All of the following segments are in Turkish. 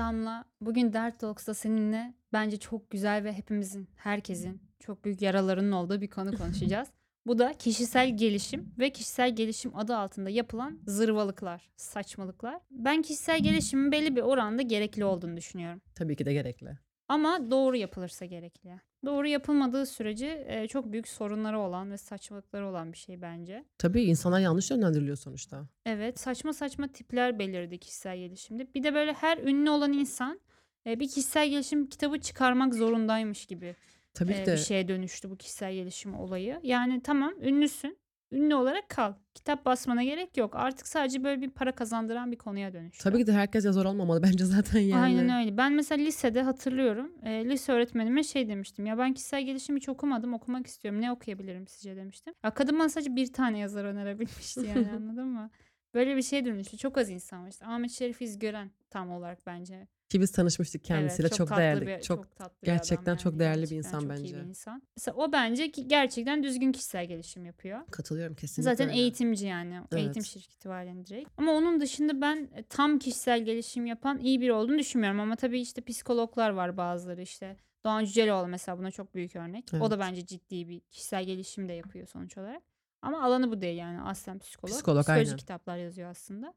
Damla, bugün Dert Talks'ta seninle bence çok güzel ve hepimizin, herkesin çok büyük yaralarının olduğu bir konu konuşacağız. Bu da kişisel gelişim ve kişisel gelişim adı altında yapılan zırvalıklar, saçmalıklar. Ben kişisel gelişimin belli bir oranda gerekli olduğunu düşünüyorum. Tabii ki de gerekli. Ama doğru yapılırsa gerekli. Doğru yapılmadığı sürece e, çok büyük sorunları olan ve saçmalıkları olan bir şey bence. Tabii insanlar yanlış yönlendiriliyor sonuçta. Evet saçma saçma tipler belirdi kişisel gelişimde. Bir de böyle her ünlü olan insan e, bir kişisel gelişim kitabı çıkarmak zorundaymış gibi Tabii e, de bir şeye dönüştü bu kişisel gelişim olayı. Yani tamam ünlüsün. Ünlü olarak kal. Kitap basmana gerek yok. Artık sadece böyle bir para kazandıran bir konuya dönüştü. tabii ki de herkes yazar olmamalı bence zaten yani. Aynen öyle. Ben mesela lisede hatırlıyorum. E, lise öğretmenime şey demiştim. Ya ben kişisel gelişim hiç okumadım. Okumak istiyorum. Ne okuyabilirim sizce demiştim. Ya kadın bana sadece bir tane yazar önerebilmişti yani anladın mı? Böyle bir şey dönüştü. Çok az insan var. İşte Ahmet Şerif İzgören tam olarak bence. Ki biz tanışmıştık kendisiyle Evet, çok, tatlı değerli. bir- çok, tatlı bir gerçekten adam çok yani. değerli bir Gerçekten insan çok iyi bence. bir insan. Mesela o bence ki gerçekten düzgün kişisel gelişim yapıyor. katılıyorum kesinlikle. Zaten öyle. eğitimci yani. Evet. Eğitim şirketi var yani direkt. Ama onun dışında ben e, tam kişisel gelişim yapan iyi biri olduğunu düşünmüyorum. Ama tabii işte psikologlar var bazıları işte. Doğan Cüceloğlu mesela buna çok büyük örnek. O da Evet. bence ciddi bir kişisel gelişim de yapıyor sonuç olarak. Ama alanı bu değil yani aslen psikolog. Psikolog, Psikolojik aynen. kitaplar yazıyor aslında.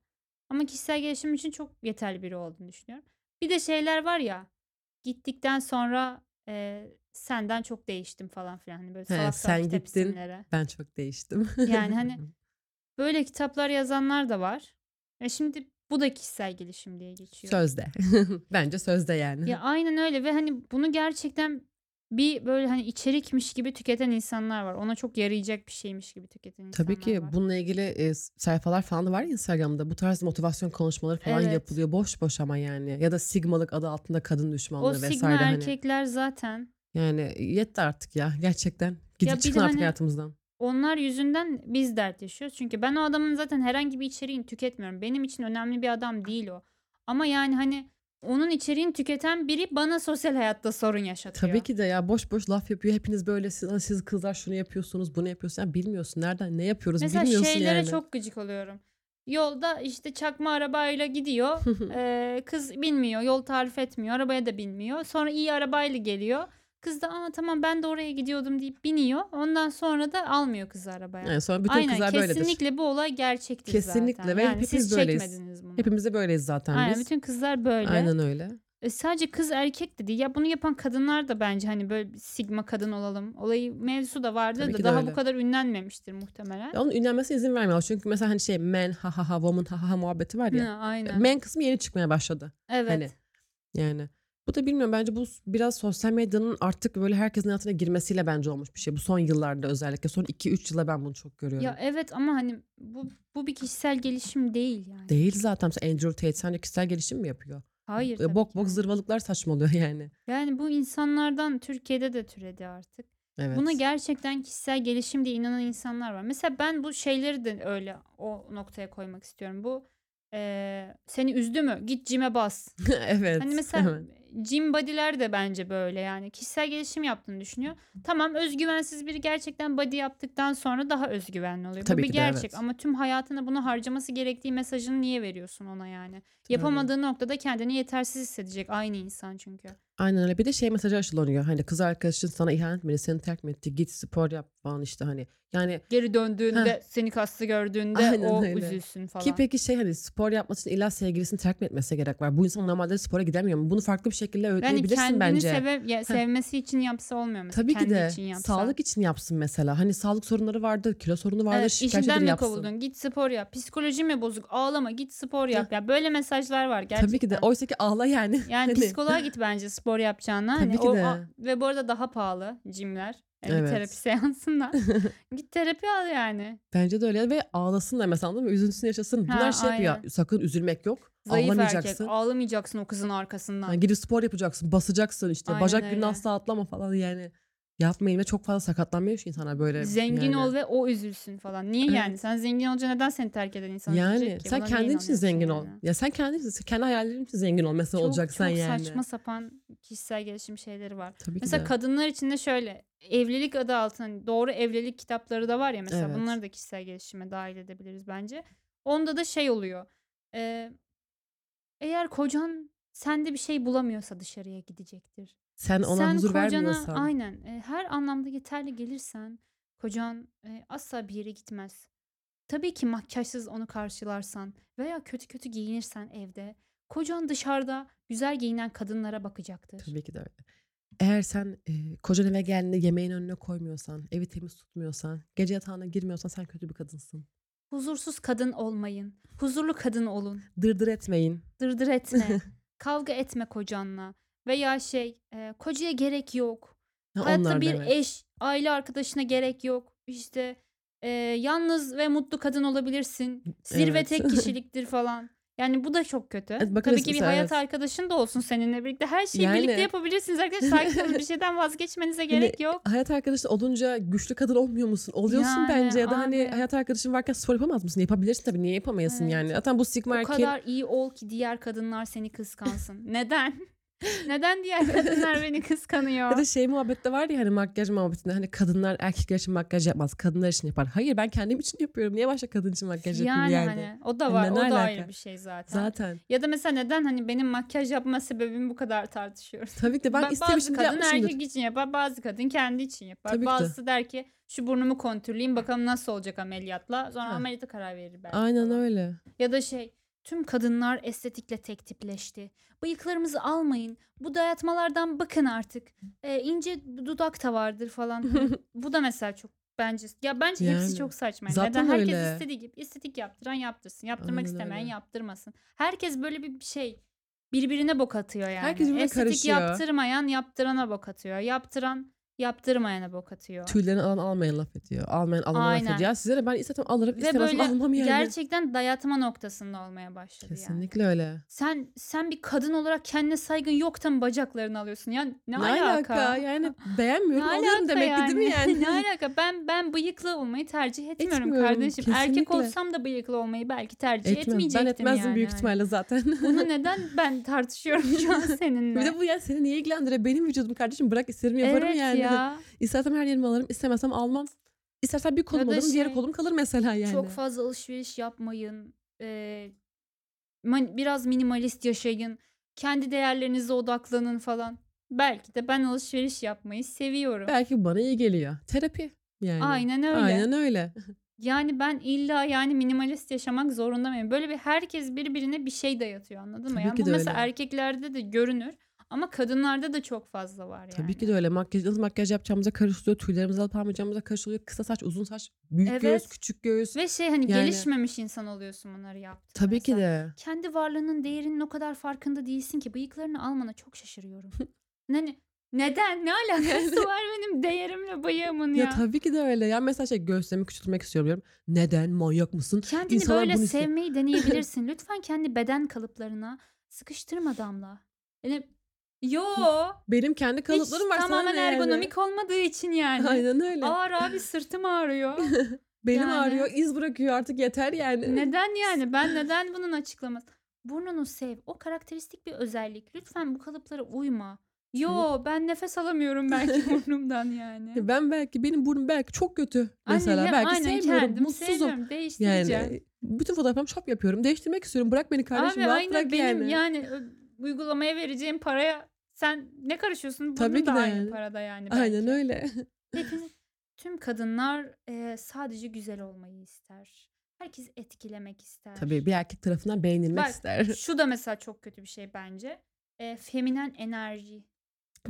Ama kişisel gelişim için çok yeterli biri olduğunu düşünüyorum. Bir de şeyler var ya gittikten sonra e, senden çok değiştim falan filan. Hani böyle He, salak sen salak gittin. Ben çok değiştim. Yani hani Böyle kitaplar yazanlar da var. Ya şimdi bu da kişisel gelişim diye geçiyor. sözde. bence sözde yani. Ya aynen öyle ve hani bunu gerçekten bir böyle hani içerikmiş gibi tüketen insanlar var. Ona çok yarayacak bir şeymiş gibi tüketen insanlar Tabii ki var. bununla ilgili e, sayfalar falan da var ya Instagram'da. Bu tarz motivasyon konuşmaları falan Evet. yapılıyor. Boş boş ama yani. Ya da sigmalık adı altında kadın düşmanlığı o vesaire. sigma hani. erkekler zaten Yani yetti artık ya gerçekten. Gidip bir de çıkın artık hani- hayatımızdan. onlar yüzünden biz dert yaşıyoruz. Çünkü ben o adamın zaten herhangi bir içeriğini tüketmiyorum. Benim için önemli bir adam değil o. Ama yani hani onun içeriğini tüketen biri bana sosyal hayatta sorun yaşatıyor. Tabii ki de ya boş boş laf yapıyor. Hepiniz böyle siz, siz kızlar şunu yapıyorsunuz, bunu yapıyorsunuz. Ya bilmiyorsun nereden ne yapıyoruz Mesela bilmiyorsun şeylere yani. çok gıcık oluyorum. Yolda işte çakma arabayla gidiyor. Ee, kız bilmiyor, yol tarif etmiyor, arabaya da binmiyor. Sonra iyi arabayla geliyor. Kız da aa tamam ben de oraya gidiyordum deyip biniyor. Ondan sonra da almıyor kızı arabaya. Yani sonra bütün Aynen kızlar böyledir. kesinlikle bu olay gerçektir Kesinlikle zaten. ve yani hepimiz siz böyleyiz. çekmediniz bunu. Hepimiz de böyleyiz zaten Aynen biz. bütün kızlar böyle. Aynen öyle. E, sadece kız erkek de değil. Ya bunu yapan kadınlar da bence hani böyle sigma kadın olalım. Olayı mevzu da vardır Tabii da daha öyle. bu kadar ünlenmemiştir muhtemelen. Ya onun ünlenmesine izin vermiyor. Çünkü mesela hani şey man ha ha ha woman ha ha ha muhabbeti var ya. Ha, aynen. Man kısmı yeni çıkmaya başladı. evet. Hani yani. Bu da bilmiyorum bence bu biraz sosyal medyanın artık böyle herkesin hayatına girmesiyle bence olmuş bir şey. Bu son yıllarda özellikle son 2-3 yılda ben bunu çok görüyorum. Ya evet ama hani bu bu bir kişisel gelişim değil yani. Değil zaten. Mesela Andrew Tate sence kişisel gelişim mi yapıyor? Hayır. E, tabii bok ki bok zırvalıklar saçmalıyor yani. Yani bu insanlardan Türkiye'de de türedi artık. Evet. Buna gerçekten kişisel gelişim diye inanan insanlar var. Mesela ben bu şeyleri de öyle o noktaya koymak istiyorum. Bu eee, seni üzdü mü? Git cime bas. evet. Hani mesela Evet. Gym body'ler de bence böyle yani kişisel gelişim yaptığını düşünüyor. Tamam özgüvensiz biri gerçekten body yaptıktan sonra daha özgüvenli oluyor. Tabii Bu bir gerçek evet. ama tüm hayatını bunu harcaması gerektiği mesajını niye veriyorsun ona yani? Yapamadığı noktada kendini yetersiz hissedecek aynı insan çünkü. Aynen öyle. Bir de şey mesajı aşılanıyor. Hani kız arkadaşın sana ihanet etmedi, seni terk mi etti, git spor yap falan işte hani. Yani Geri döndüğünde seni kaslı gördüğünde Aynen o öyle. üzülsün falan. ki peki şey hani spor yapması için illa sevgilisini terk mi etmesi gerek var? Bu insan normalde spora gidemiyor mu? Bunu farklı bir şekilde yani öğütleyebilirsin kendini bence. seve, ya, sevmesi için yapsa olmuyor mesela. Tabii ki de için yapsa. sağlık için yapsın mesela. Hani sağlık sorunları vardır, kilo sorunu vardır, Evet, şikayet işinden mi yapsın. kovuldun? Git spor yap. Psikoloji mi bozuk? Ağlama git spor yap. Ya böyle mesajlar var gerçekten. Tabii ki de. Oysa ki ağla yani. Yani Hani- psikoloğa git bence spor yapacağına. Tabii Hani ki o- de. a- ve bu arada daha pahalı jimler. Yani Evet. Bir terapi seansından. git terapi al yani. Bence de öyle ve ağlasın da mesela anladın mı? Üzüntüsünü yaşasın. Bunlar Ha, şey yapıyor. aynen. Sakın üzülmek yok. Zayıf erkek. Ağlamayacaksın. Ağlamayacaksın o kızın arkasından. Yani gidip spor yapacaksın. Basacaksın işte. Aynen Bacak günü asla atlama falan yani. Yapmayın ve çok fazla sakatlanmıyor şu insanlar böyle. Zengin yani. ol ve o üzülsün falan. Niye Evet. yani? Sen zengin olunca neden seni terk eden insan Yani ki? sen Buna kendin için zengin ol. yani? Ya sen kendin için, kendi hayallerin için zengin ol mesela Çok, olacaksan çok yani. saçma sapan kişisel gelişim şeyleri var. Tabii ki Mesela kadınlar için de şöyle evlilik adı altında hani doğru evlilik kitapları da var ya mesela Evet. bunları da kişisel gelişime dahil edebiliriz bence. Onda da şey oluyor. Ee, eğer kocan sende bir şey bulamıyorsa dışarıya gidecektir. Sen ona Sen huzur kocana vermiyorsan. aynen e, her anlamda yeterli gelirsen kocan e, asla bir yere gitmez. Tabii ki makyajsız onu karşılarsan veya kötü kötü giyinirsen evde kocan dışarıda güzel giyinen kadınlara bakacaktır. Tabii ki de öyle. Eğer sen e, kocan eve geldiğinde yemeğin önüne koymuyorsan, evi temiz tutmuyorsan, gece yatağına girmiyorsan sen kötü bir kadınsın. Huzursuz kadın olmayın. Huzurlu kadın olun. Dırdır etmeyin. Dırdır etme. Kavga etme kocanla. Veya şey e, kocaya gerek yok. Ha, Hayatta onlar bir evet. eş, aile arkadaşına gerek yok. İşte e, yalnız ve mutlu kadın olabilirsin. Zirve Evet. tek kişiliktir falan. Yani bu da çok kötü. Evet, Tabii ki bir mesela, hayat evet. arkadaşın da olsun seninle birlikte. Her şeyi Yani- birlikte yapabilirsiniz arkadaşlar. Sakin olun. Bir şeyden vazgeçmenize gerek yok. Hayat arkadaşın olunca güçlü kadın olmuyor musun? Oluyorsun Yani, bence ya da hani abi. hayat arkadaşın varken spor yapamaz mısın? Yapabilirsin tabii. Niye yapamayasın Evet. yani? Zaten bu sigma O erkeğin kadar iyi ol ki diğer kadınlar seni kıskansın. Neden? Neden diğer kadınlar beni kıskanıyor? Ya da şey muhabbette var ya hani makyaj muhabbetinde hani kadınlar erkekler için makyaj yapmaz. Kadınlar için yapar. Hayır ben kendim için yapıyorum. Niye başka kadın için makyaj yapayım yani, yani? hani o da Yani var. ne o da alaka? ayrı bir şey zaten. Zaten. Ya da mesela neden hani benim makyaj yapma sebebimi bu kadar tartışıyoruz. Tabii ki de ben bazı istemişim de kadın erkek için yapar, bazı kadın kendi için yapar. Tabii ki de. Bazısı der ki şu burnumu kontürleyeyim bakalım nasıl olacak ameliyatla. Sonra Ha. ameliyata karar verir belki. Aynen öyle. Ya da şey tüm kadınlar estetikle tek tipleşti. Bıyıklarımızı almayın. Bu dayatmalardan bakın artık. Ee, ince dudak da vardır falan. Hani bu da mesela çok bence ya bence hepsi Yani. çok saçma. Zaten Neden herkes öyle. istediği gibi estetik yaptıran yaptırsın. Yaptırmak Aynen istemeyen öyle. yaptırmasın. Herkes böyle bir şey birbirine bok atıyor yani. Herkes birbirine estetik karışıyor. yaptırmayan yaptırana bok atıyor. Yaptıran yaptırmayana bok atıyor. Tüylerini alan almayan laf ediyor. Almayan alana laf Aynen. ediyor. Ya size ne ben istedim alırım Ve istemezsem böyle almam yani. gerçekten dayatma noktasında olmaya başladı yani. Kesinlikle öyle. Sen sen bir kadın olarak kendine saygın yok da mı bacaklarını alıyorsun? Ya ne, Ne, alaka? alaka? Yani beğenmiyorum Ne alıyorum demek ki değil mi yani? ne alaka? Ben ben bıyıklı olmayı tercih etmiyorum, Etmiyorum, kardeşim. Erkek kesinlikle. olsam da bıyıklı olmayı belki tercih Etmem. etmeyecektim Ben etmezdim yani. büyük ihtimalle zaten. Bunu neden ben tartışıyorum şu an seninle? bir de bu ya seni niye ilgilendiriyor? Benim vücudum kardeşim bırak isterim yaparım evet yani. ya. İstersem her yerimi alırım istemezsem almam. İstersen bir kolum da alırım diğer şey, kolum kalır mesela yani. Çok fazla alışveriş yapmayın. Ee, man- biraz minimalist yaşayın. Kendi değerlerinize odaklanın falan. Belki de ben alışveriş yapmayı seviyorum. Belki bana iyi geliyor. Terapi yani. Aynen öyle. Aynen öyle. Yani ben illa yani minimalist yaşamak zorunda mıyım? Böyle bir herkes birbirine bir şey dayatıyor anladın mı? Tabii Yani ki bu de mesela öyle. erkeklerde de görünür ama kadınlarda da çok fazla var yani. Tabii ki de öyle. Makyaj, nasıl makyaj yapacağımıza karıştırıyor. Tüylerimizi alıp almayacağımıza karıştırıyor. Kısa saç, uzun saç, büyük Evet. göğüs, küçük göğüs. Ve şey hani Yani- gelişmemiş insan oluyorsun bunları yaptığında. Tabii ki de. Kendi varlığının değerinin o kadar farkında değilsin ki bıyıklarını almana çok şaşırıyorum. hani neden? Ne alakası var benim değerimle bıyığımın ya? Ya tabii ki de öyle. Ya mesela şey göğslerimi küçültmek istiyorum diyorum. Neden? Manyak mısın? Kendini İnsanlar böyle sevmeyi deneyebilirsin. Lütfen kendi beden kalıplarına sıkıştırma Damla. Yani yo Benim kendi kalıplarım hiç var. sana tamamen yani? ergonomik olmadığı için yani. Aynen öyle. Ağır abi sırtım ağrıyor. Benim yani. ağrıyor, iz bırakıyor artık yeter yani. neden yani? Ben neden bunun açıklaması? Burnunu sev. O karakteristik bir özellik. Lütfen bu kalıplara uyma. Yo ben nefes alamıyorum belki burnumdan yani. Ben belki benim burnum belki çok kötü mesela. Aynen, belki aynen, sevmiyorum, kendim mutsuzum. sevmiyorum. Değiştireceğim. Yani bütün fotoğraflarımı şop yapıyorum. Değiştirmek istiyorum. Bırak beni kardeşim. Abi rahat aynen bırak benim yani. yani. uygulamaya vereceğim paraya sen ne karışıyorsun? Tabii Bunun ki da de aynı parada yani Aynen belki. öyle. Hepiniz, tüm kadınlar e, sadece güzel olmayı ister. Herkes etkilemek ister. Tabii bir erkek tarafından beğenilmek Bak, ister. Şu da mesela çok kötü bir şey bence. E, feminen enerji.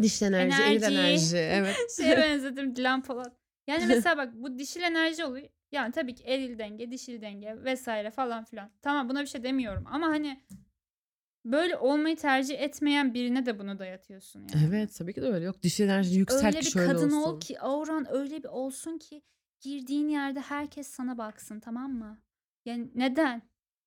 Dişli enerji, Enerji. enerji. Evet. Şeye benzedim Dilan Polat. Yani mesela bak bu dişil enerji oluyor. Yani tabii ki eril denge, dişil denge vesaire falan filan. Tamam buna bir şey demiyorum ama hani böyle olmayı tercih etmeyen birine de bunu dayatıyorsun yani. Evet tabii ki de öyle. Yok dişli enerji yükselt Öyle bir şöyle kadın olsun. ol ki auran öyle bir olsun ki girdiğin yerde herkes sana baksın tamam mı? Yani neden?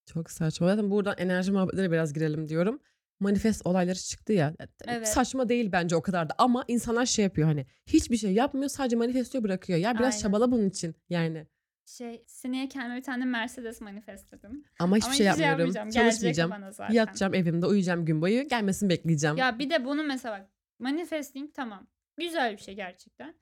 Çok saçma. Zaten buradan enerji muhabbetlere biraz girelim diyorum. Manifest olayları çıktı ya. Tabii Evet. Saçma değil bence o kadar da. Ama insanlar şey yapıyor hani. Hiçbir şey yapmıyor sadece manifestoyu bırakıyor. Ya biraz Aynen. çabala bunun için yani. Şey seneye kendime bir tane Mercedes manifestledim. Ama hiçbir Ama şey şey yapmıyorum. Çalışmayacağım. bana zaten. Yatacağım evimde uyuyacağım gün boyu. Gelmesini bekleyeceğim. Ya bir de bunu mesela bak manifesting tamam. Güzel bir şey gerçekten.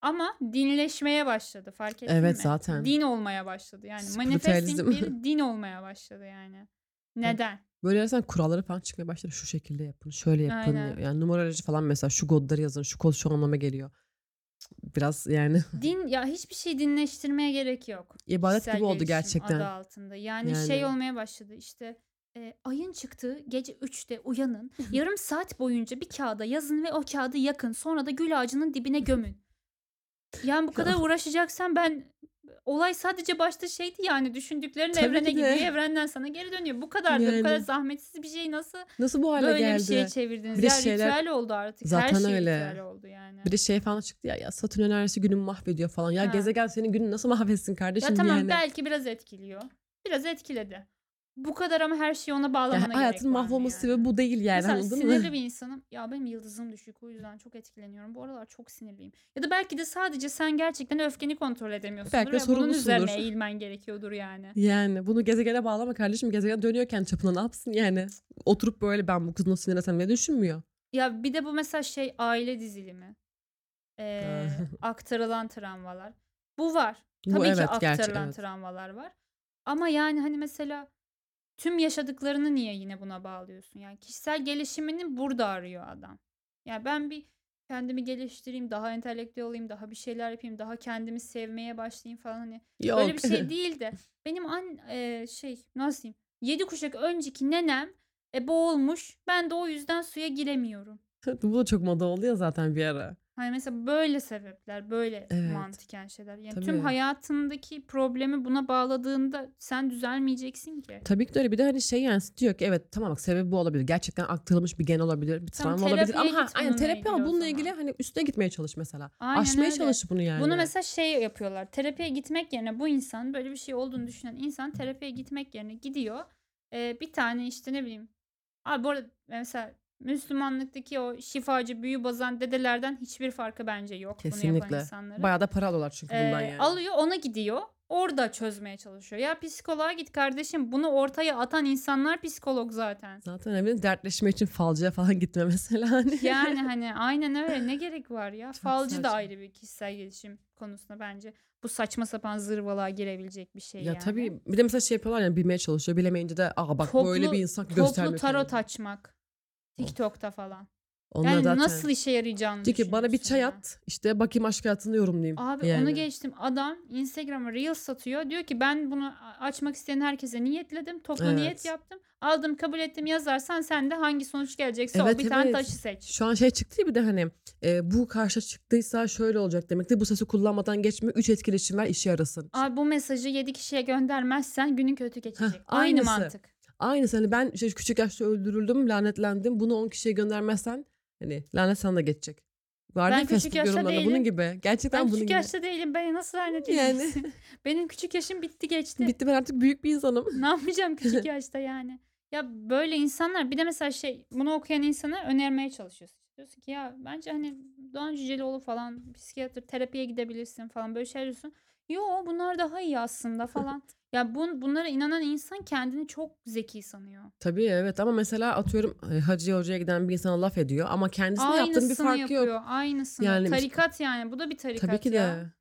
Ama dinleşmeye başladı fark ettin Evet, mi? zaten. Din olmaya başladı yani. Manifesting bir din olmaya başladı yani. Neden? Böyle yersen kuralları falan çıkmaya başladı. Şu şekilde yapın, şöyle yapın. Aynen. Yani numaroloji falan mesela şu kodları yazın, şu kod şu anlama geliyor. Biraz yani Din ya hiçbir şey dinleştirmeye gerek yok. ibadet Kişisel gibi oldu gerçekten. Adı altında. Yani, Yani. şey olmaya başladı işte e, ayın çıktığı gece 3'te uyanın. yarım saat boyunca bir kağıda yazın ve o kağıdı yakın. Sonra da gül ağacının dibine gömün. Yani bu kadar uğraşacaksan ben olay sadece başta şeydi yani düşündüklerin Tabii evrene de. gidiyor evrenden sana geri dönüyor. Bu kadar da bu Yani. kadar zahmetsiz bir şey nasıl Nasıl bu hale böyle geldi? bir şeye çevirdiniz? Bir ya şeyler- ritüel oldu artık. Her Zaten şey öyle. ritüel oldu yani. Bir de şey falan çıktı ya, ya Satürn enerjisi günümü mahvediyor falan. Ya Ha. gezegen senin gününü nasıl mahvetsin kardeşim Ya tamam yani. belki biraz etkiliyor. Biraz etkiledi. Bu kadar ama her şeyi ona bağlamana gerek hayatın mahvolması yani? sebebi bu değil yani Mesela anladın sinirli mı? bir insanım. Ya benim yıldızım düşük o yüzden çok etkileniyorum. Bu aralar çok sinirliyim. Ya da belki de sadece sen gerçekten öfkeni kontrol edemiyorsundur Belki de ve bunun üzerine eğilmen gerekiyordur yani. Yani bunu gezegene bağlama kardeşim. Gezegen dönüyorken çapına ne yapsın yani? Oturup böyle ben bu kızı nasıl sinirlesem diye düşünmüyor. Ya bir de bu mesela şey aile dizilimi. Ee, aktarılan travmalar. Bu var. Bu Tabii ki evet, gerçi, aktarılan evet. travmalar var. Ama yani hani mesela tüm yaşadıklarını niye yine buna bağlıyorsun? Yani kişisel gelişimini burada arıyor adam. Yani ben bir kendimi geliştireyim, daha entelektüel olayım, daha bir şeyler yapayım, daha kendimi sevmeye başlayayım falan hani. Yok. Öyle bir şey değil de benim an e, şey nasıl diyeyim? Yedi kuşak önceki nenem e, boğulmuş. Ben de o yüzden suya giremiyorum. bu da çok moda oldu ya zaten bir ara. Hani mesela böyle sebepler, böyle Evet. mantıken şeyler. Yani Tabii. tüm hayatındaki problemi buna bağladığında sen düzelmeyeceksin ki. Tabii ki de öyle. Bir de hani şey yani diyor ki evet tamam bak sebebi bu olabilir. Gerçekten aktarılmış bir gen olabilir. Bir Tamam, travma olabilir. Ama ha, aynen terapi o bununla ilgili hani üstüne gitmeye çalış mesela. Aynen Aşmaya öyle. çalış bunu yani. Bunu mesela şey yapıyorlar. Terapiye gitmek yerine bu insan böyle bir şey olduğunu düşünen insan terapiye gitmek yerine gidiyor. Ee, bir tane işte ne bileyim. Abi bu arada mesela Müslümanlıktaki o şifacı büyü bozan dedelerden hiçbir farkı bence yok. Bunu yapan Kesinlikle. insanların. Bayağı da para alıyorlar çünkü bundan Ee, yani. Alıyor ona gidiyor. Orada çözmeye çalışıyor. Ya psikoloğa git kardeşim. Bunu ortaya atan insanlar psikolog zaten. Zaten önemli dertleşme için falcıya falan gitme mesela. Hani. Yani hani aynen öyle ne gerek var ya. Falcı da saçma. ayrı bir kişisel gelişim konusunda bence. Bu saçma sapan zırvalığa girebilecek bir şey Ya yani. tabii bir de mesela şey yapıyorlar yani bilmeye çalışıyor. Bilemeyince de aa bak böyle bir insan Toplu göstermiyor. tarot kendini. açmak. TikTok'ta falan. Onlar yani zaten. nasıl işe yarayacağını ki bana bir çay ya. at işte bakayım aşk hayatını yorumlayayım. Abi yani. onu geçtim. Adam Instagram'a Reels satıyor. Diyor ki ben bunu açmak isteyen herkese niyetledim. Toplu Evet. niyet yaptım. Aldım kabul ettim yazarsan sen de hangi sonuç gelecekse Evet, o bir tane evet. taşı seç. Şu an şey çıktı ya bir de hani e, bu karşı çıktıysa şöyle olacak demektir. Bu sesi kullanmadan geçme. Üç etkileşim ver işe yarasın. Abi bu mesajı 7 kişiye göndermezsen günün kötü geçecek. Heh, Aynı mantık. Aynısı hani ben işte küçük yaşta öldürüldüm, lanetlendim. Bunu 10 kişiye göndermezsen hani lanet sana da geçecek. Var Ben küçük yaşta yorumlarında değilim. bunun gibi. Gerçekten Ben bunun küçük gibi. yaşta değilim. Beni nasıl lanet Yani. Benim küçük yaşım bitti geçti. Bitti ben artık büyük bir insanım. ne yapacağım küçük yaşta yani? Ya böyle insanlar bir de mesela şey bunu okuyan insana önermeye çalışıyorsun. Diyorsun ki ya bence hani Doğan Cüceloğlu falan psikiyatr terapiye gidebilirsin falan böyle şeyler diyorsun. Yo bunlar daha iyi aslında falan. ya bun, bunlara inanan insan kendini çok zeki sanıyor. Tabii evet ama mesela atıyorum e, hacı hocaya giden bir insana laf ediyor ama kendisine yaptığın bir Aynısını farkı yapıyor. yok. Aynısını. Yani- tarikat yani. Bu da bir tarikat Tabii ki de. ya.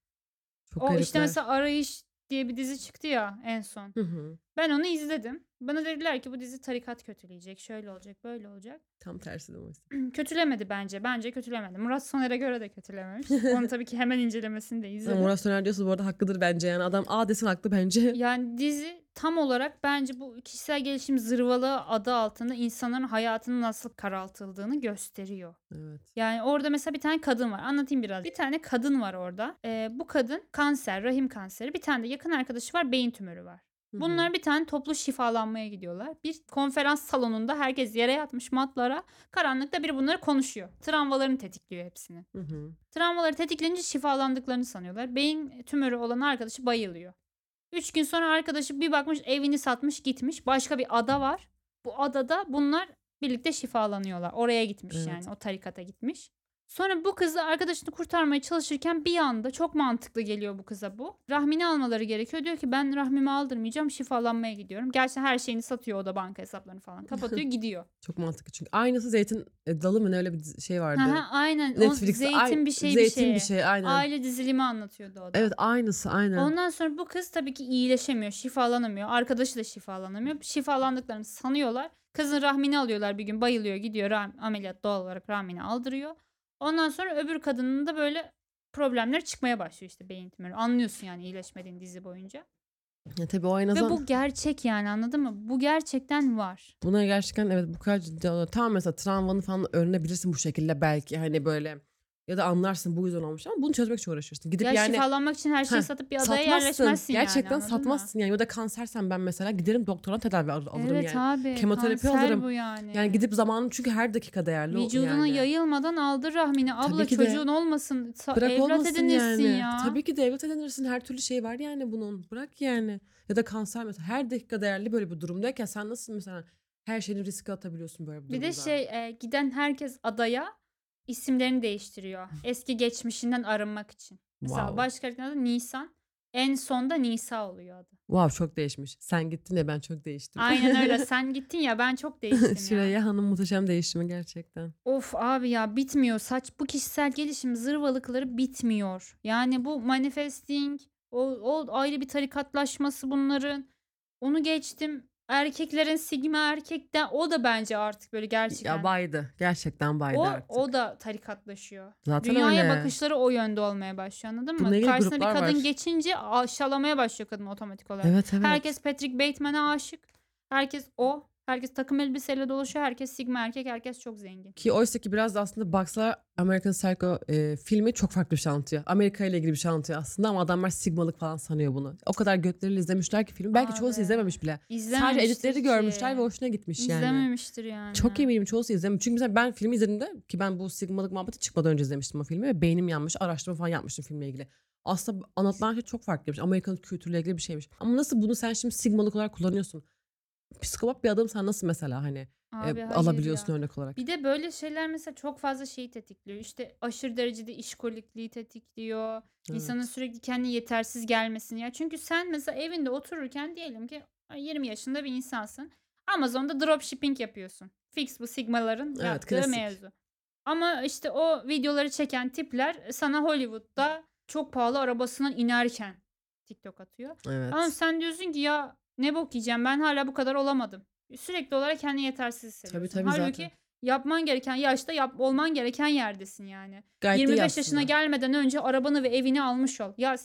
Çok O işte garipler. mesela Arayış diye bir dizi çıktı ya en son. Hı hı. Ben onu izledim. Bana dediler ki bu dizi tarikat kötüleyecek. Şöyle olacak, böyle olacak. Tam tersi de o. kötülemedi bence. Bence kötülemedi. Murat Soner'e göre de kötülememiş. Onu tabii ki hemen incelemesini de Ama izledim. Murat Söner diyorsa bu arada haklıdır bence yani adam A desin haklı bence. Yani dizi tam olarak bence bu kişisel gelişim zırvalığı adı altında insanların hayatının nasıl karaltıldığını gösteriyor. Evet. Yani orada mesela bir tane kadın var. Anlatayım biraz. Bir tane kadın var orada. Ee, bu kadın kanser, rahim kanseri. Bir tane de yakın arkadaşı var, beyin tümörü var. Bunlar bir tane toplu şifalanmaya gidiyorlar. Bir konferans salonunda herkes yere yatmış matlara. Karanlıkta biri bunları konuşuyor. Travmalarını tetikliyor hepsini. Hı hı. Travmaları tetiklenince şifalandıklarını sanıyorlar. Beyin tümörü olan arkadaşı bayılıyor. Üç gün sonra arkadaşı bir bakmış evini satmış gitmiş. Başka bir ada var. Bu adada bunlar birlikte şifalanıyorlar. Oraya gitmiş Evet. yani o tarikata gitmiş. Sonra bu kızı arkadaşını kurtarmaya çalışırken bir anda çok mantıklı geliyor bu kıza bu. Rahmini almaları gerekiyor. Diyor ki ben rahmimi aldırmayacağım şifalanmaya gidiyorum. Gerçi her şeyini satıyor o da banka hesaplarını falan kapatıyor gidiyor. Çok mantıklı çünkü. Aynısı zeytin e, dalı mı ne öyle bir şey vardı. Ha, ha, aynen Netflix'te zeytin ay- bir şey zeytin bir bir şey. şey aynen. Aile dizilimi anlatıyordu o da. Evet aynısı aynen. Ondan sonra bu kız tabii ki iyileşemiyor, şifalanamıyor. Arkadaşı da şifalanamıyor. Şifalandıklarını sanıyorlar. Kızın rahmini alıyorlar bir gün bayılıyor gidiyor rah- ameliyat doğal olarak rahmini aldırıyor. Ondan sonra öbür kadının da böyle problemler çıkmaya başlıyor işte beyin tümörü. Anlıyorsun yani iyileşmediğin dizi boyunca. Ya tabii o en Ve azından bu gerçek yani anladın mı? Bu gerçekten var. buna gerçekten evet bu kadar ciddi oluyor. Tamam mesela travmanı falan öğrenebilirsin bu şekilde belki hani böyle ya da anlarsın bu yüzden olmuş ama bunu çözmek için uğraşırsın. Gidip Ya yani şifalanmak için her şeyi Heh, satıp bir adaya yerleşmezsin yani. Gerçekten mı? satmazsın yani. Ya da kansersen ben mesela giderim doktora tedavi al- alırım Evet yani. abi. Kemoterapi kanser alırım. bu yani. Yani gidip zamanın çünkü her dakika değerli. Vücuduna yani. yayılmadan aldır rahmini. Abla Tabii ki de. çocuğun olmasın. Sa- Bırak evlat olmasın edinirsin yani. ya. Tabii ki de evlat edinirsin. Her türlü şey var yani bunun. Bırak yani. Ya da kanser mesela her dakika değerli böyle bir durumdayken sen nasıl mesela her şeyini riske atabiliyorsun böyle bir Bir durumda. de şey e, giden herkes adaya isimlerini değiştiriyor. Eski geçmişinden arınmak için. Mesela Wow. baş karakterin adı Nisan. En sonda Nisa oluyor adı. Wow çok değişmiş. Sen gittin ya ben çok değiştim. Aynen öyle. Sen gittin ya ben çok değiştim ya. Süreyya Hanım muhteşem değişimi gerçekten. Of abi ya bitmiyor. Saç bu kişisel gelişim zırvalıkları bitmiyor. Yani bu manifesting o, o ayrı bir tarikatlaşması bunların. Onu geçtim. Erkeklerin sigma erkekten o da bence artık böyle gerçekten. Ya baydı. Gerçekten baydı o, artık. o da tarikatlaşıyor. Zaten Dünyaya öyle. bakışları o yönde olmaya başlıyor anladın mı? Bununla ilgili Karşısına bir kadın var. geçince aşağılamaya başlıyor kadın otomatik olarak. Evet evet. Herkes Patrick Bateman'a aşık. Herkes o. Herkes takım elbiseyle dolaşıyor. Herkes sigma erkek. Herkes çok zengin. Ki oysa ki biraz da aslında baksalar American Psycho e, filmi çok farklı bir şey anlatıyor. Amerika ile ilgili bir şey anlatıyor aslında ama adamlar sigmalık falan sanıyor bunu. O kadar götleriyle izlemişler ki filmi. Belki çoğusu Abi, izlememiş bile. Sadece editleri ki. görmüşler ve hoşuna gitmiş yani. İzlememiştir yani. Çok eminim çoğusu izlememiş. Çünkü mesela ben filmi izlediğimde ki ben bu sigmalık muhabbeti çıkmadan önce izlemiştim o filmi ve beynim yanmış. Araştırma falan yapmıştım filmle ilgili. Aslında anlatılan şey çok farklıymış. Amerikan kültürüyle ilgili bir şeymiş. Ama nasıl bunu sen şimdi sigmalık olarak kullanıyorsun? Psikopat bir adam sen nasıl mesela hani e, Abi hayır alabiliyorsun ya. örnek olarak? Bir de böyle şeyler mesela çok fazla şeyi tetikliyor. İşte aşırı derecede işkolikliği tetikliyor. Evet. İnsanın sürekli kendi yetersiz gelmesini. Ya çünkü sen mesela evinde otururken diyelim ki 20 yaşında bir insansın. Amazon'da dropshipping yapıyorsun. Fix bu sigmaların Evet, yaptığı klasik. mevzu. Ama işte o videoları çeken tipler sana Hollywood'da çok pahalı arabasından inerken TikTok atıyor. Evet. Ama sen diyorsun ki ya ne bok yiyeceğim ben hala bu kadar olamadım. Sürekli olarak kendini yetersiz hissediyorsun. tabii Halbuki zaten. yapman gereken yaşta yap, olman gereken yerdesin yani. Gayet de iyi 25 yaşına gelmeden önce arabanı ve evini almış ol. Ya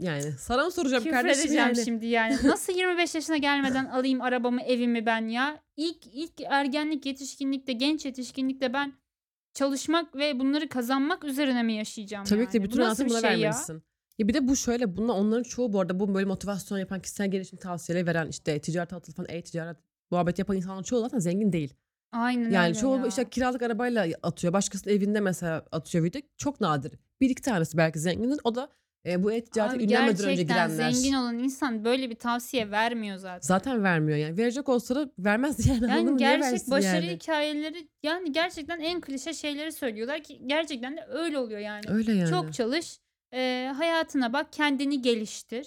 Yani sana mı soracağım küfür kardeşim edeceğim yani? şimdi yani. Nasıl 25 yaşına gelmeden alayım arabamı evimi ben ya? İlk ilk ergenlik yetişkinlikte genç yetişkinlikte ben çalışmak ve bunları kazanmak üzerine mi yaşayacağım Tabii yani? ki de bütün Bu hayatını buna şey vermelisin. Ya bir de bu şöyle bunlar onların çoğu bu arada bu böyle motivasyon yapan kişisel gelişim tavsiyeleri veren işte ticaret atıl falan e-ticaret muhabbet yapan insanların çoğu zaten zengin değil. Aynen Yani öyle çoğu ya. işte kiralık arabayla atıyor. Başkasının evinde mesela atıyor video. Çok nadir. Bir iki tanesi belki zenginin. O da e, bu e-ticarete Abi ünlenmeden önce gerçekten girenler. zengin olan insan böyle bir tavsiye vermiyor zaten. Zaten vermiyor yani. Verecek olsa da vermez yani. anladın Yani? Niye gerçek versin başarı yani? hikayeleri yani gerçekten en klişe şeyleri söylüyorlar ki gerçekten de öyle oluyor yani. Öyle yani. Çok çalış, e, hayatına bak, kendini geliştir.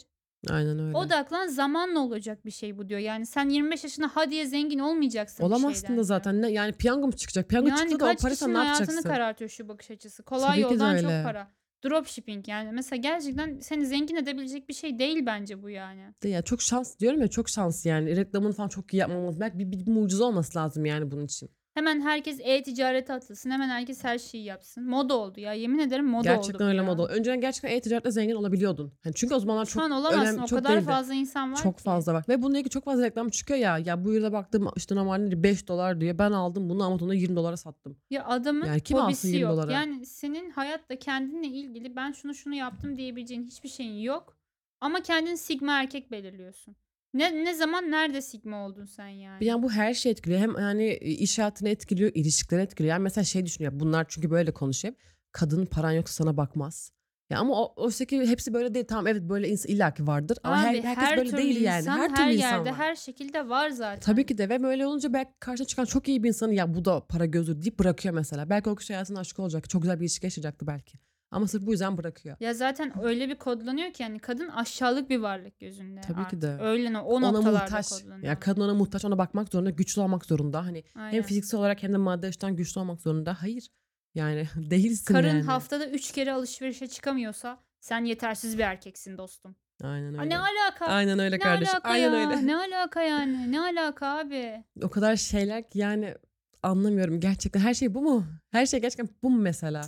Aynen öyle. Odaklan zamanla olacak bir şey bu diyor. Yani sen 25 yaşında hadiye zengin olmayacaksın bir Olamazsın şeyden da zaten. Ne, yani piyango mu çıkacak? Piyango Yani çıktı da o kaç parayı sen kişinin ne hayatını yapacaksın? karartıyor şu bakış açısı. Kolay Tabii ki de yoldan çok öyle. para. Dropshipping yani mesela gerçekten seni zengin edebilecek bir şey değil bence bu yani. De ya çok şans diyorum ya çok şans yani. Reklamını falan çok iyi yapmamız. Belki bir, bir mucize olması lazım yani bunun için. Hemen herkes e-ticarete atılsın. Hemen herkes her şeyi yapsın. Moda oldu ya. Yemin ederim moda oldu gerçekten bu öyle ya. moda. Önceden gerçekten e-ticaretle zengin olabiliyordun. Yani çünkü o zamanlar Şu çok an olamazsın. önemli, o çok kadar değildi. fazla insan var Çok ki. fazla var. Ve bununla ilgili çok fazla reklam çıkıyor ya. Ya bu yılda baktım işte normalde 5 dolar diyor. Ben aldım bunu Amazon'da 20 dolara sattım. Ya adamın Yani kim alsın hobisi 20 yok. dolara? Yani senin hayatta kendinle ilgili ben şunu şunu yaptım diyebileceğin hiçbir şeyin yok. Ama kendin sigma erkek belirliyorsun. Ne ne zaman nerede sigma oldun sen yani? Yani bu her şey etkiliyor. Hem yani iş hayatını etkiliyor, ilişkileri etkiliyor. Yani mesela şey düşünüyor. Bunlar çünkü böyle konuşuyor. Kadın paran yoksa sana bakmaz. Ya ama o oysa ki hepsi böyle değil. Tamam evet böyle insan illaki vardır ama her, herkes her böyle değil yani. insan, Her her, türlü insan yerde var. her şekilde var zaten. Tabii ki de ve böyle olunca belki karşına çıkan çok iyi bir insanı ya bu da para gözü deyip bırakıyor mesela. Belki o kişi hayatının aşkı olacak. Çok güzel bir ilişki yaşayacaktı belki. Ama sırf bu yüzden bırakıyor. Ya zaten öyle bir kodlanıyor ki yani kadın aşağılık bir varlık gözünde. Tabii ki artık. de. Öyle o ona noktalarda muhtaç. kodlanıyor. Yani kadın ona muhtaç. Ona bakmak zorunda. Güçlü olmak zorunda. Hani Aynen. hem fiziksel olarak hem de maddi açıdan güçlü olmak zorunda. Hayır. Yani değilsin Karın yani. haftada üç kere alışverişe çıkamıyorsa sen yetersiz bir erkeksin dostum. Aynen Aa, öyle. ne alaka? Aynen öyle ne kardeşim. alaka Aynen ya? öyle. Ne alaka yani? Ne alaka abi? O kadar şeyler ki yani anlamıyorum gerçekten. Her şey bu mu? Her şey gerçekten bu mu mesela?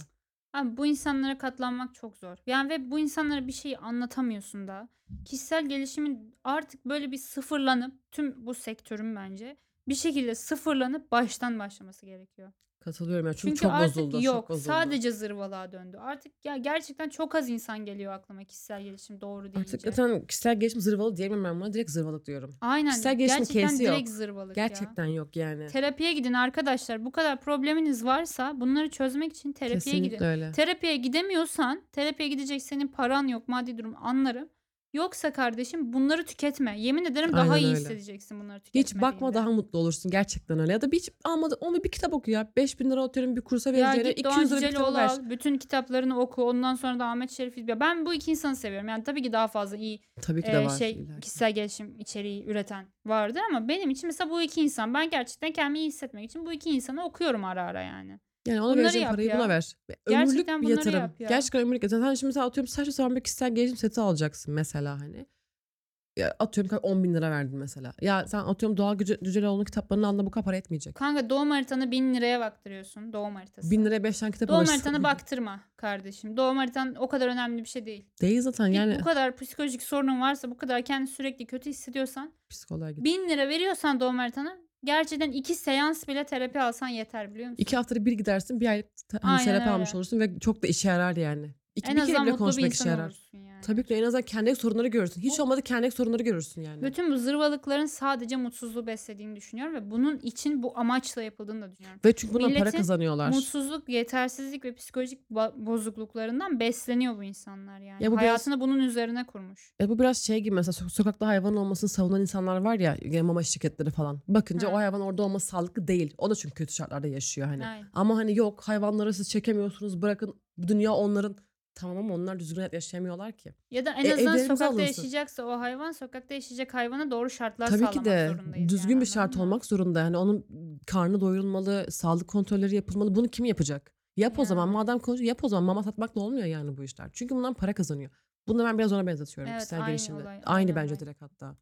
Abi bu insanlara katlanmak çok zor. Yani ve bu insanlara bir şeyi anlatamıyorsun da. Kişisel gelişimin artık böyle bir sıfırlanıp tüm bu sektörün bence bir şekilde sıfırlanıp baştan başlaması gerekiyor. Katılıyorum ya. Çünkü, Çünkü çok artık bozuldu. yok. çok bozuldu. Sadece zırvalığa döndü. Artık ya gerçekten çok az insan geliyor aklıma kişisel gelişim doğru deyince. Artık zaten kişisel gelişim zırvalı diyemem ben buna. Direkt zırvalık diyorum. Aynen. kişisel gelişimin gerçekten K'si direkt yok. zırvalık ya. Gerçekten yok yani. Terapiye gidin arkadaşlar. Bu kadar probleminiz varsa bunları çözmek için terapiye Kesinlikle gidin. öyle. Terapiye gidemiyorsan, terapiye gidecek senin paran yok, maddi durum anlarım. Yoksa kardeşim bunları tüketme. Yemin ederim daha Aynen iyi öyle. hissedeceksin bunları Hiç tüketmediğinde. bakma daha mutlu olursun gerçekten öyle. Ya da bir hiç almadı onu bir kitap oku ya. 5000 lira atıyorum bir kursa Ya vereceğine git Doğan 200 lira bir kitap Cüceloğlu ver. al. Bütün kitaplarını oku. Ondan sonra da Ahmet Şerif İzle. Ben bu iki insanı seviyorum. Yani tabii ki daha fazla iyi Tabii ki e, de var. şey illaki. kişisel gelişim içeriği üreten vardır ama benim için mesela bu iki insan ben gerçekten kendimi iyi hissetmek için bu iki insanı okuyorum ara ara yani. Yani ona Bunları vereceğin parayı ya. buna ver. Ve Gerçekten ömürlük bir yatırım. yap ya. Gerçekten ömürlük yatırım. Sen şimdi atıyorum saçma sapan bir kişisel gelişim seti alacaksın mesela hani. Ya atıyorum 10 bin lira verdin mesela. Ya sen atıyorum Doğal Güce- Cüceloğlu'nun kitaplarını alında bu kadar para etmeyecek. Kanka doğum haritanı bin liraya baktırıyorsun. Doğum haritası. Bin liraya 5 tane kitap Doğum alırsın. haritanı baktırma kardeşim. Doğum haritan o kadar önemli bir şey değil. Değil zaten Bir- yani Bu kadar psikolojik sorunun varsa, bu kadar kendini sürekli kötü hissediyorsan, psikoloğa git. bin lira veriyorsan doğum haritana gerçekten iki seans bile terapi alsan yeter biliyor musun? İki haftada bir gidersin bir ay hani Aynen terapi öyle. almış olursun ve çok da işe yarar yani. İki, en bir kere azından bile mutlu bir konuşmak işe insan yarar. olursun yani. Tabii ki en azından kendi sorunları görürsün. Hiç olmadı kendi sorunları görürsün yani. Bütün bu zırvalıkların sadece mutsuzluğu beslediğini düşünüyorum ve bunun için bu amaçla yapıldığını da düşünüyorum. Ve çünkü bundan para Milletin kazanıyorlar. Mutsuzluk, yetersizlik ve psikolojik ba- bozukluklarından besleniyor bu insanlar yani. Ya bu biraz- Hayatını bunun üzerine kurmuş. E bu biraz şey gibi mesela so- sokakta hayvan olmasını savunan insanlar var ya e, mama şirketleri falan. Bakınca Ha. o hayvan orada olması sağlıklı değil. O da çünkü kötü şartlarda yaşıyor hani. Aynen. Ama hani yok hayvanları siz çekemiyorsunuz bırakın dünya onların. Tamam ama onlar düzgün hayat yaşayamıyorlar ki. Ya da en E, azından sokakta alınsın. yaşayacaksa o hayvan sokakta yaşayacak hayvana doğru şartlar Tabii sağlamak ki de zorundayız. düzgün yani, bir şart mı? olmak zorunda. Yani onun karnı doyurulmalı, sağlık kontrolleri yapılmalı. Bunu kim yapacak? Yap o zaman madem konuşuyor yap o zaman mama satmakla olmuyor yani bu işler. Çünkü bundan para kazanıyor. Bunu ben biraz ona benzetiyorum Evet, kişisel aynı gelişimde. olay, Aynı aynı bence olay. direkt hatta.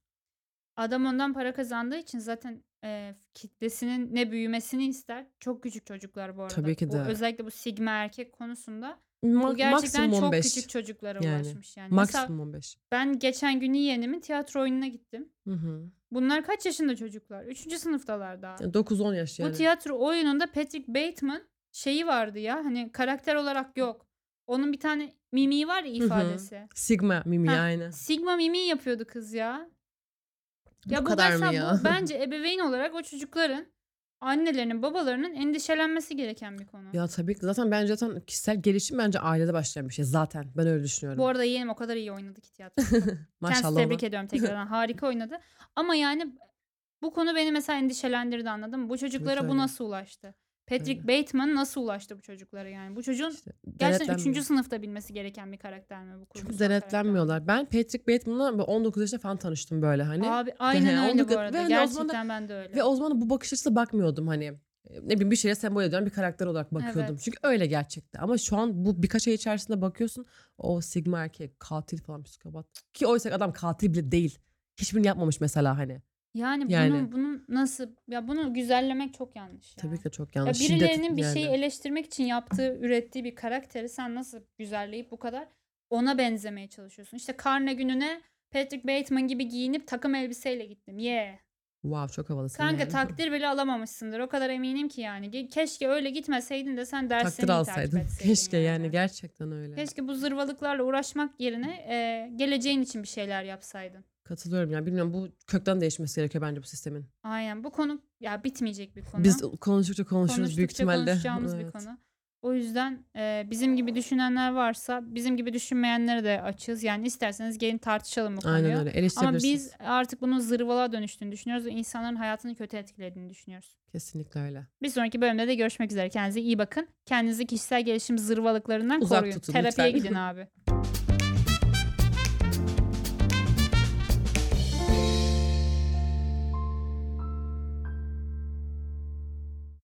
Adam ondan para kazandığı için zaten e, kitlesinin ne büyümesini ister. Çok küçük çocuklar bu arada. Tabii ki de. özellikle bu sigma erkek konusunda bu gerçekten maksimum çok 15. küçük çocuklara Yani, ulaşmış yani. Mesela Maksimum 15. ben geçen gün yeğenimin tiyatro oyununa gittim. Hı hı. Bunlar kaç yaşında çocuklar? Üçüncü sınıftalar daha. Yani 9-10 yaş yani. Bu tiyatro oyununda Patrick Bateman şeyi vardı ya hani karakter olarak yok. Onun bir tane mimiği var ya hı. ifadesi. Sigma mimi Ha, aynı. Sigma mimiği yapıyordu kız ya. Ya Bu bu, kadar mı ya? bu bence ebeveyn olarak o çocukların annelerinin babalarının endişelenmesi gereken bir konu. Ya tabii ki zaten bence zaten kişisel gelişim bence ailede başlayan bir şey zaten. Ben öyle düşünüyorum. Bu arada yeğenim o kadar iyi oynadı ki tiyatro. Kendisi Maşallah tebrik ona. ediyorum tekrardan. Harika oynadı. Ama yani bu konu beni mesela endişelendirdi anladın mı? Bu çocuklara bu nasıl ulaştı? Patrick Bateman nasıl ulaştı bu çocuklara yani? Bu çocuğun İşte gerçekten denetlenmiyor. 3. sınıfta bilmesi gereken bir karakter mi bu? Çünkü denetlenmiyorlar. Ben Patrick Bateman'la 19 yaşında falan tanıştım böyle hani. karakter? Abi aynen Yani öyle bu ve arada. hani zaman da- Gerçekten ben de öyle. Ve o zaman bu bakış açısıyla bakmıyordum hani. Ne bileyim bir şeye sembol eden bir karakter olarak bakıyordum. Evet. Çünkü öyle gerçekten. Ama şu an bu birkaç ay içerisinde bakıyorsun. O sigma erkek, katil falan psikopat. Ki oysa adam katil bile değil. Hiçbirini yapmamış mesela hani. Yani, Yani. bunun bunun nasıl ya bunu güzellemek çok yanlış ya. Tabii ki çok Ya yanlış. Şiddet birilerinin bir yani. şeyi eleştirmek için yaptığı, ürettiği bir karakteri sen nasıl güzelleyip bu kadar ona benzemeye çalışıyorsun. İşte karne gününe Patrick Bateman gibi giyinip takım elbiseyle gittim. Yeah. Wow çok havalısın Kanka yani. takdir bile alamamışsındır. O kadar eminim ki yani. Ge- Keşke öyle gitmeseydin de sen derslerini Takdir takip alsaydın. etseydin Keşke yani. gerçekten öyle. Keşke bu zırvalıklarla uğraşmak yerine e, geleceğin için bir şeyler yapsaydın. Katılıyorum yani bilmiyorum bu kökten değişmesi gerekiyor bence bu sistemin. Aynen bu konu ya bitmeyecek bir konu. Biz konuştukça konuşuruz büyük Konuştukça ihtimalle. konuşacağımız bir Evet. konu. O yüzden e, bizim gibi düşünenler varsa bizim gibi düşünmeyenlere de açığız. Yani isterseniz gelin tartışalım bu konuyu. Aynen öyle. Ama biz artık bunun zırvalığa dönüştüğünü düşünüyoruz ve insanların hayatını kötü etkilediğini düşünüyoruz. Kesinlikle öyle. Bir sonraki bölümde de görüşmek üzere. Kendinize iyi bakın. Kendinizi kişisel gelişim zırvalıklarından Uzak koruyun. tutun Terapiye lütfen. gidin abi.